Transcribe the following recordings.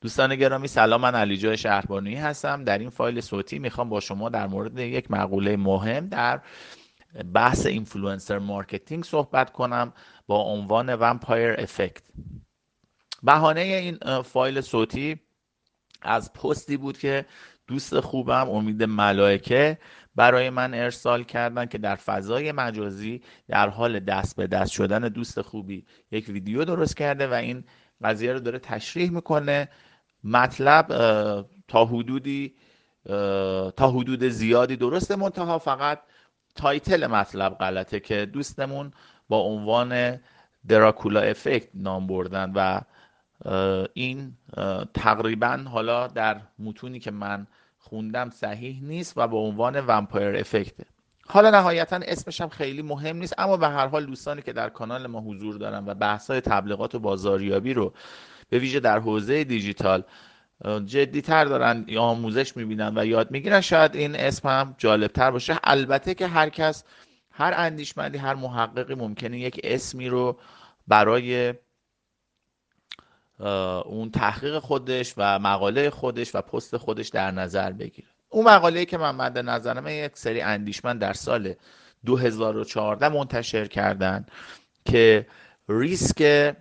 دوستان گرامی سلام من علی جای شهربانی هستم. در این فایل صوتی می‌خوام با شما در مورد یک مقوله مهم در بحث influencer marketing صحبت کنم با عنوان vampire effect بهانه این فایل صوتی از پستی بود که دوست خوبم امید ملائکه برای من ارسال کردن که در فضای مجازی در حال دست به دست شدن دوست خوبی یک ویدیو درست کرده و این قضیه رو داره تشریح می‌کنه. مطلب تا حدودی تا حدود زیادی درسته. منتها فقط title مطلب غلطه که دوستمون با عنوان Dracula effect نام بردن و این تقریبا حالا در متونی که من خوندم صحیح نیست و به عنوان vampire effect ه حالا نهایتا اسمش هم خیلی مهم نیست اما به هر حال دوستانی که در کانال ما حضور دارن و بحث تبلیغات و بازاریابی رو به ویژه در حوزه دیجیتال جدی تر دارن یا آموزش می‌بینن و یاد می‌گیرن شاید این اسم هم جالب تر باشه. البته که هر کس هر اندیشمندی هر محققی ممکنه یک اسمی رو برای اون تحقیق خودش و مقاله خودش و پست خودش در نظر بگیره. اون مقاله که من مد نظرم یک سری اندیشمند در سال 2014 منتشر کردن که ریسک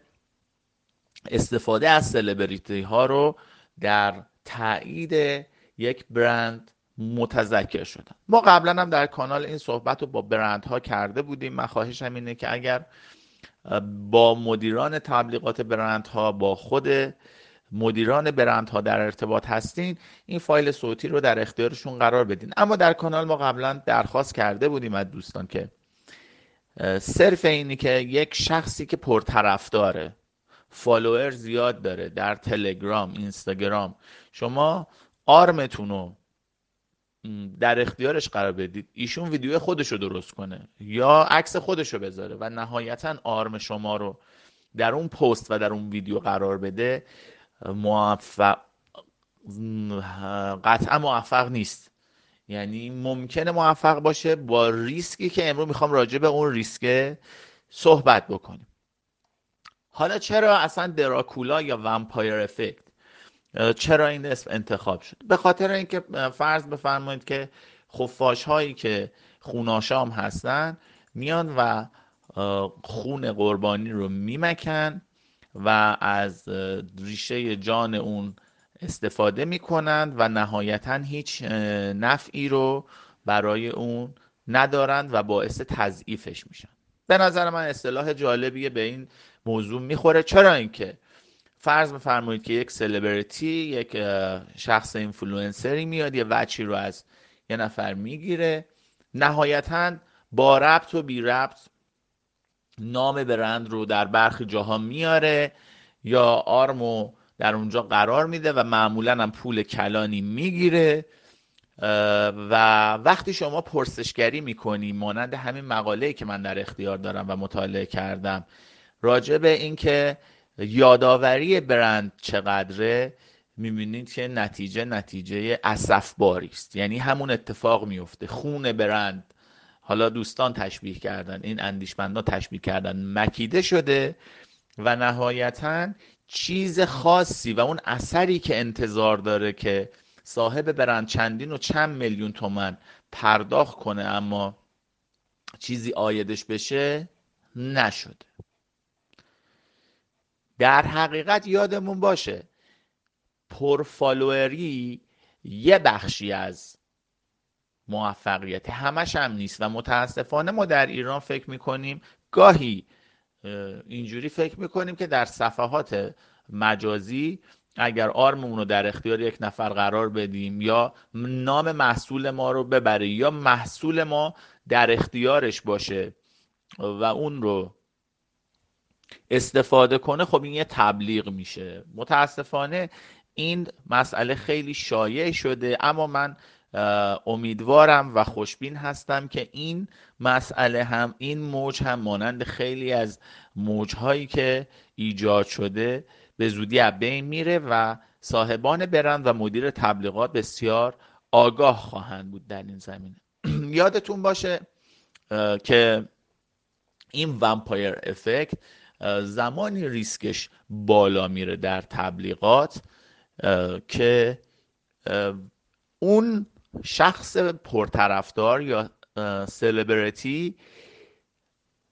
استفاده از سلبریتی ها رو در تایید یک برند متذکر شدن. ما قبلا هم در کانال این صحبت رو با برندها کرده بودیم. من خواهشم اینه که اگر با مدیران تبلیغات برندها با خود مدیران برندها در ارتباط هستین این فایل صوتی رو در اختیارشون قرار بدین. اما در کانال ما قبلا درخواست کرده بودیم از دوستان که صرف اینی که یک شخصی که پرطرفداره فالوور زیاد داره در تلگرام اینستاگرام شما آرمتون رو در اختیارش قرار بدید ایشون ویدیو خودش رو درست کنه یا عکس خودش رو بذاره و نهایتا آرم شما رو در اون پست و در اون ویدیو قرار بده. موفق قطعا موفق نیست. یعنی ممکنه موفق باشه با ریسکی که امروز می‌خوام راجع به اون ریسک صحبت بکنیم. حالا چرا اصلا Dracula یا vampire effect چرا این اسم انتخاب شد؟ به خاطر اینکه فرض بفرمایید که خفاش هایی که خون‌آشام هستن میان و خون قربانی رو میمکن و از ریشه جان اون استفاده می‌کنند و نهایتا هیچ نفعی رو برای اون ندارند و باعث تضعیفش میشن. به نظر من اصطلاح جالبیه به این موضوع می‌خوره. چرا اینکه فرض بفرمایید که یک سلبریتی یک شخص اینفلوئنسری میاد یه وجهی رو از یه نفر می‌گیره. نهایتا با ربط و بی ربط نام برند رو در برخی جاها میاره یا آرمو در اونجا قرار میده و معمولا هم پول کلانی می‌گیره و وقتی شما پرسشگری می‌کنی مانند همین مقاله که من در اختیار دارم و مطالعه کردم راجع به اینکه یادآوری برند چقدره می‌بینید که نتیجه نتیجه باری است. یعنی همون اتفاق میفته خون برند حالا دوستان تشبیه کردن این اندیشمندان تشبیه کردن. مکیده شده و نهایتا چیز خاصی و اون اثری که انتظار داره که صاحب برند چندین و چند میلیون تومن پرداخت کنه اما چیزی آیدش بشه نشده در حقیقت یادمون باشه پرفالوئری یه بخشی از موفقیت. همش هم نیست. و متاسفانه ما در ایران فکر می‌کنیم گاهی اینجوری فکر می‌کنیم که در صفحات مجازی اگر آرممون رو در اختیار یک نفر قرار بدیم یا نام محصول ما رو ببره یا محصول ما در اختیارش باشه و اون رو استفاده کنه خب این یه تبلیغ میشه. متاسفانه این مسئله خیلی شایع شده اما من امیدوارم و خوشبین هستم که این مسئله هم این موج هم مانند خیلی از موجهایی که ایجاد شده به زودی از بین میره و صاحبان برند و مدیر تبلیغات بسیار آگاه خواهند بود در این زمینه. یادتون باشه که این ومپایر افکت زمانی ریسکش بالا میره در تبلیغات که اون شخص پرطرفدار یا سلبریتی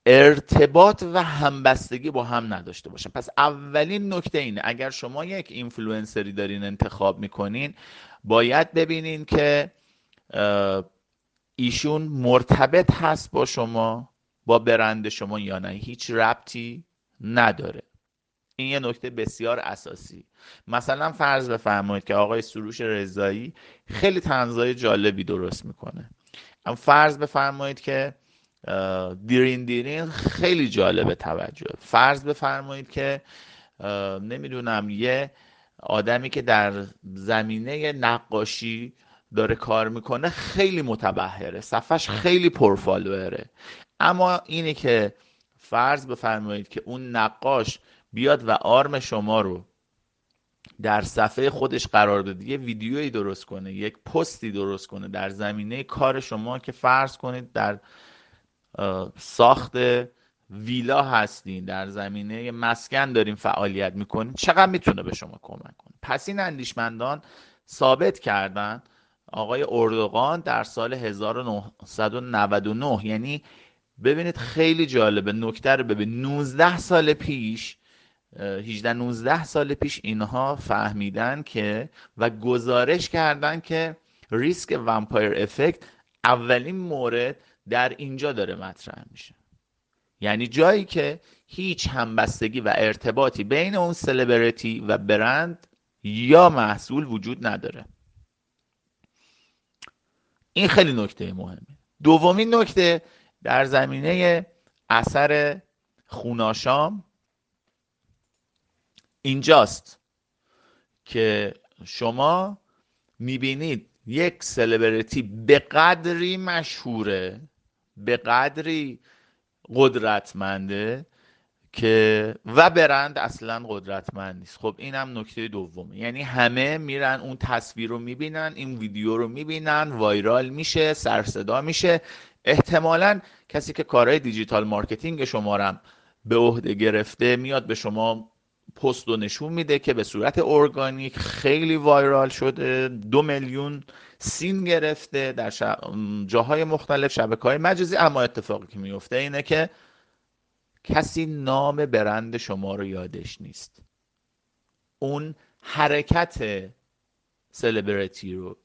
ارتباط و همبستگی با هم نداشته باشن پس اولین نکته اینه اگر شما یک اینفلوئنسری دارین انتخاب می‌کنین باید ببینین که ایشون مرتبط هست با شما با برند شما یا نه. هیچ ربطی نداره. این یه نکته بسیار اساسی. مثلا فرض بفرمایید که آقای سروش رضایی خیلی تنزای جالبی درست می‌کنه. فرض بفرمایید که دیرین دیرین خیلی جالب توجه. فرض بفرمایید که نمی‌دونم یه آدمی که در زمینه نقاشی داره کار می‌کنه خیلی متبهره. صفحش خیلی پرفالوئره. اما اینه که فرض بفرمایید که اون نقاش بیاد و آرم شما رو در صفحه خودش قرار داده یه ویدیویی درست کنه یک پستی درست کنه در زمینه کار شما که فرض کنید در ساخت ویلا هستین در زمینه مسکن داریم فعالیت می‌کنین چقدر می‌تونه به شما کمک کنه؟ پس این اندیشمندان ثابت کردن آقای اردوغان در سال 1999 یعنی ببینید خیلی جالبه نکته رو ببین. 19 سال پیش 18 19 سال پیش اینها فهمیدن که و گزارش کردن که ریسک ومپایر افکت اولین مورد در اینجا داره مطرح میشه. یعنی جایی که هیچ همبستگی و ارتباطی بین اون سلبریتی و برند یا محصول وجود نداره. این خیلی نکته مهمه. دومین نکته در زمینه اثر خوناشام اینجاست که شما می‌بینید یک سلبریتی به قدری مشهوره به قدری قدرتمنده که و برند اصلا قدرتمند نیست. خب این هم نکته دومه. یعنی همه میرن اون تصویر رو می‌بینن این ویدیو رو می‌بینن وایرال میشه سرصدا میشه. احتمالا کسی که کارهای digital marketing شما به عهده گرفته میاد به شما پست رو نشون میده که به صورت ارگانیک خیلی وایرال شده. دو میلیون seen گرفته در جاهای مختلف. شبکه های مجازی. اما اتفاقی که میفته اینه که کسی نام برند شما رو یادش نیست. اون حرکت سلبریتی رو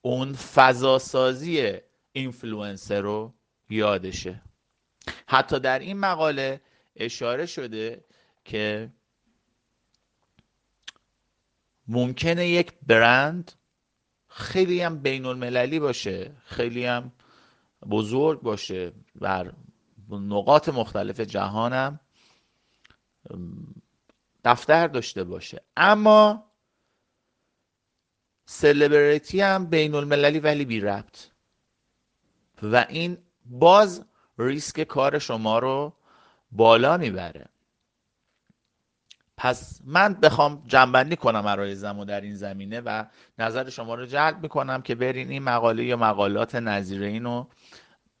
اون فضاسازی اینفلوئنسر رو یادشه. حتی در این مقاله اشاره شده که ممکنه یک برند خیلی هم بین المللی باشه خیلی هم بزرگ باشه بر نقاط مختلف جهانم دفتر داشته باشه. اما سلبریتی هم بین المللی ولی بی ربط. و این باز ریسک کار شما رو بالا می‌بره. پس من بخوام جنبندی کنم عرایزم و در این زمینه و نظر شما رو جلب می‌کنم که برین این مقاله یا مقالات نظیر اینو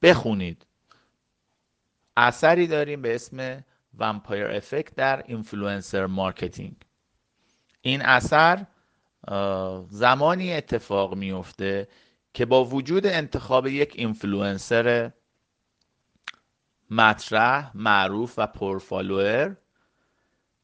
بخونید. اثری داریم به اسم vampire effect در influencer marketing این اثر زمانی اتفاق میفته که با وجود انتخاب یک اینفلوئنسر مطرح معروف و پر follower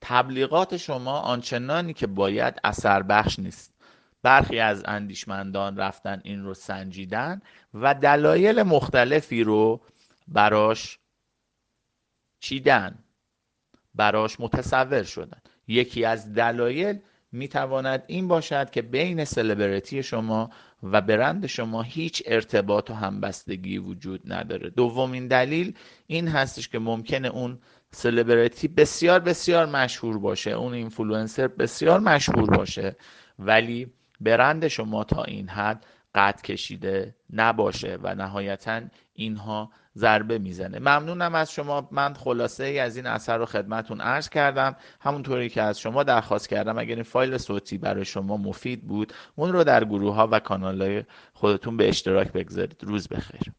تبلیغات شما آنچنانی که باید اثر بخش نیست. برخی از اندیشمندان رفتن این رو سنجیدن و دلایل مختلفی رو براش چیدن براش متصور شدن. یکی از دلایل می‌تواند این باشد که بین سلبریتی شما و برند شما هیچ ارتباط و همبستگی وجود نداره. دومین دلیل این هستش که ممکنه اون سلبریتی بسیار بسیار مشهور باشه. اون اینفلوئنسر بسیار مشهور باشه. ولی برند شما تا این حد قد کشیده نباشه و نهایتا اینها ضربه می‌زنه. ممنونم از شما. من خلاصه ای از این اثر رو خدمتون عرض کردم. همونطوری که از شما درخواست کردم اگر این فایل صوتی برای شما مفید بود اون رو در گروه ها و کانال های خودتون به اشتراک بگذارید. روز بخیر.